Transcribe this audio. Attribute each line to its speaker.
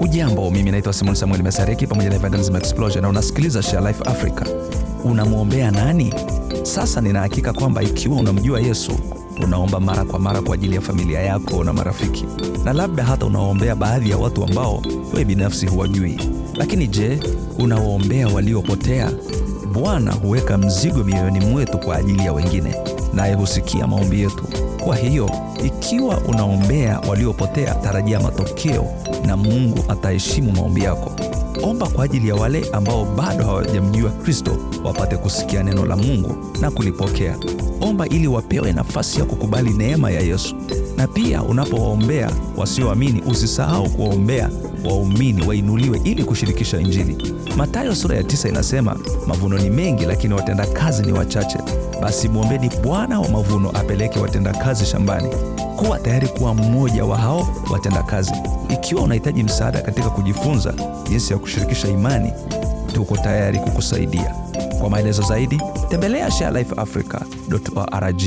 Speaker 1: Ujambo, mimi naitwa Simon Samuel Mesareki pamoja na Evangelism Explosion na unasikiliza Share Life Africa. Unamwombea nani? Sasa nina hakika kwamba ikiwa unamjua Yesu, unaomba mara kwa mara kwa ajili ya familia yako na marafiki, na labda hata unawaombea baadhi ya watu ambao wewe binafsi huwajui. Lakini je, unawaombea waliopotea? Bwana huweka mzigo mioyoni mwetu kwa ajili ya wengine, naye husikia maombi yetu. Kwa hiyo ikiwa unaombea waliopotea, tarajia matokeo na Mungu ataheshimu maombi yako. Omba kwa ajili ya wale ambao bado hawajamjua Kristo wapate kusikia neno la Mungu na kulipokea. Omba ili wapewe nafasi ya kukubali neema ya Yesu. Na pia unapowaombea wasioamini, usisahau kuwaombea waumini wainuliwe ili kushirikisha Injili. Mathayo sura ya tisa inasema, mavuno ni mengi, lakini watendakazi ni wachache. Basi mwombeni Bwana wa mavuno apeleke watendakazi shambani. Kuwa tayari kuwa mmoja wa hao watendakazi. Ikiwa unahitaji msaada katika kujifunza jinsi ya kushirikisha imani, tuko tayari kukusaidia. Kwa maelezo zaidi, tembelea sharelifeafrica.org.